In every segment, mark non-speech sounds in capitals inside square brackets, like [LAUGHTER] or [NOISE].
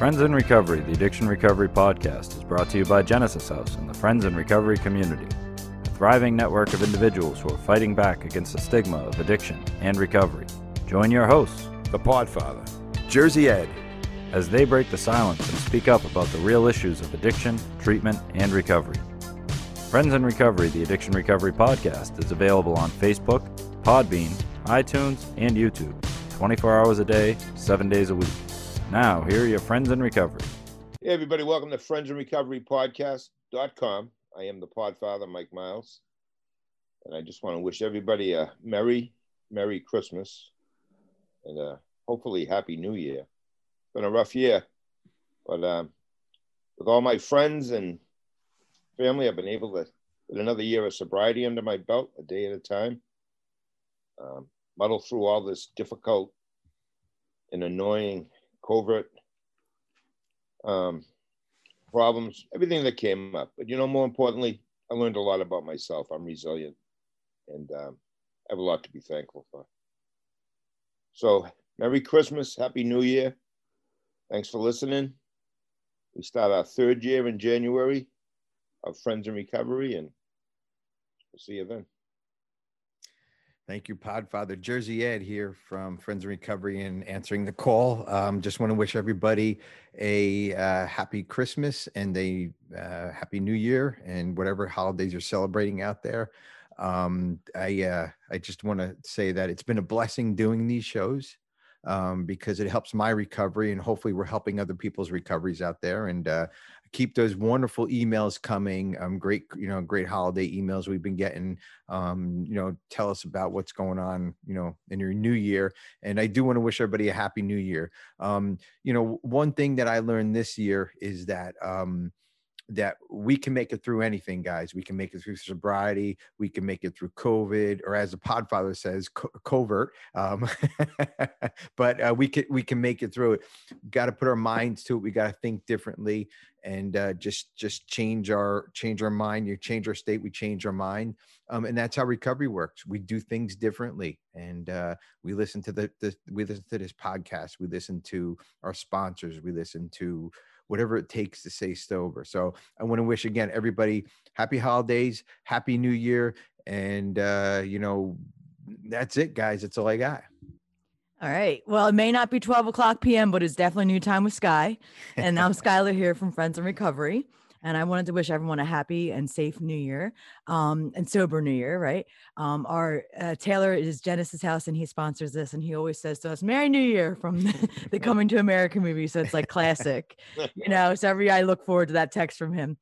Friends in Recovery, the Addiction Recovery Podcast, is brought to you by Genesis House and the Friends in Recovery community, a thriving network of individuals who are fighting back against the stigma of addiction and recovery. Join your hosts, The Podfather, Jersey Ed, as they break the silence and speak up about the real issues of addiction, treatment, and recovery. Friends in Recovery, the Addiction Recovery Podcast, is available on Facebook, Podbean, iTunes, and YouTube, 24 hours a day, 7 days a week. Now, here are your friends in recovery. Hey, everybody, welcome to Friends in Recovery Podcast.com. I am the Podfather, Mike Miles, and I just want to wish everybody a Merry, Merry Christmas and a hopefully Happy New Year. It's been a rough year, but um, with all my friends and family, I've been able to get another year of sobriety under my belt, a day at a time. Um, muddle through all this difficult and annoying covert um, problems, everything that came up. But you know, more importantly, I learned a lot about myself. I'm resilient, and um, I have a lot to be thankful for. So, Merry Christmas, Happy New Year. Thanks for listening. We start our third year in January of Friends in Recovery, and we'll see you then. Thank you, Podfather. Jersey Ed here from Friends in Recovery and answering the call. Um, just want to wish everybody a uh, happy Christmas and a uh, happy New Year and whatever holidays you're celebrating out there. Um, I uh, I just want to say that it's been a blessing doing these shows um, because it helps my recovery and hopefully we're helping other people's recoveries out there. And uh, keep those wonderful emails coming. Um, great, you know, great holiday emails we've been getting. Um, you know, tell us about what's going on, you know, in your new year. And I do want to wish everybody a happy new year. Um, you know, one thing that I learned this year is that um, that we can make it through anything, guys. We can make it through sobriety. We can make it through COVID, or as the Podfather says, co- covert. Um, [LAUGHS] but uh, we can we can make it through it. Got to put our minds to it. We got to think differently, and uh, just just change our change our mind. You change our state, we change our mind, um, and that's how recovery works. We do things differently, and uh, we listen to the, the we listen to this podcast. We listen to our sponsors. We listen to whatever it takes to stay sober. So I want to wish again everybody happy holidays, happy new year, and uh, you know that's it, guys. That's all I got. All right. Well, it may not be 12 o'clock p.m., but it's definitely noontime with Sky. And I'm [LAUGHS] Skylar here from Friends in Recovery. And I wanted to wish everyone a happy and safe new year um, and sober new year, right? Um, our uh, Taylor is Genesis House and he sponsors this. And he always says to us, Merry New Year from [LAUGHS] the, the [LAUGHS] Coming to America movie. So it's like classic, you [LAUGHS] know. So every I look forward to that text from him.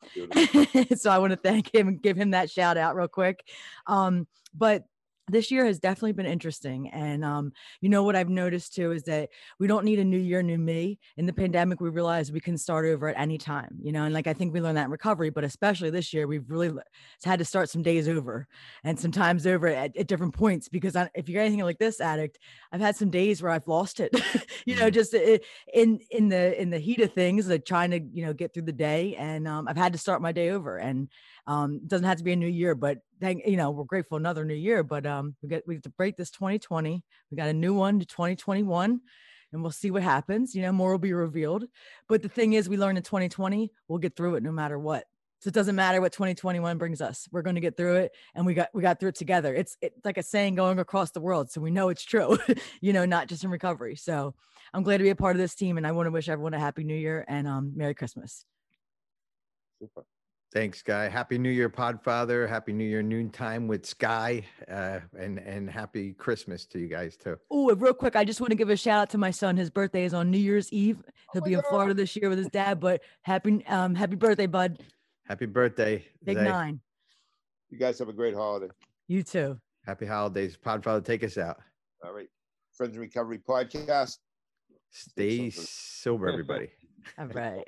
so I want to thank him and give him that shout out real quick. Um, but this year has definitely been interesting and um, you know what i've noticed too is that we don't need a new year new me. In the pandemic we realized we can start over at any time you know and like i think we learned that in recovery but especially this year we've really had to start some days over and some times over at, at different points because I, if you're anything like this addict i've had some days where i've lost it [LAUGHS] you know just in in the in the heat of things like trying to you know get through the day and um, i've had to start my day over and um, it doesn't have to be a new year, but thank you know we're grateful another new year. But um, we get we have to break this 2020. We got a new one to 2021, and we'll see what happens. You know, more will be revealed. But the thing is, we learned in 2020, we'll get through it no matter what. So it doesn't matter what 2021 brings us. We're going to get through it, and we got we got through it together. It's it's like a saying going across the world, so we know it's true. [LAUGHS] you know, not just in recovery. So I'm glad to be a part of this team, and I want to wish everyone a happy New Year and um, Merry Christmas. Super. Thanks, Guy. Happy New Year, Podfather. Happy New Year noontime with Sky, uh, and and happy Christmas to you guys too. Oh, real quick, I just want to give a shout out to my son. His birthday is on New Year's Eve. He'll oh be in God. Florida this year with his dad. But happy um happy birthday, bud. Happy birthday, Big Zay. nine. You guys have a great holiday. You too. Happy holidays, Podfather. Take us out. All right, Friends in Recovery podcast. Stay sober, everybody. [LAUGHS] All right.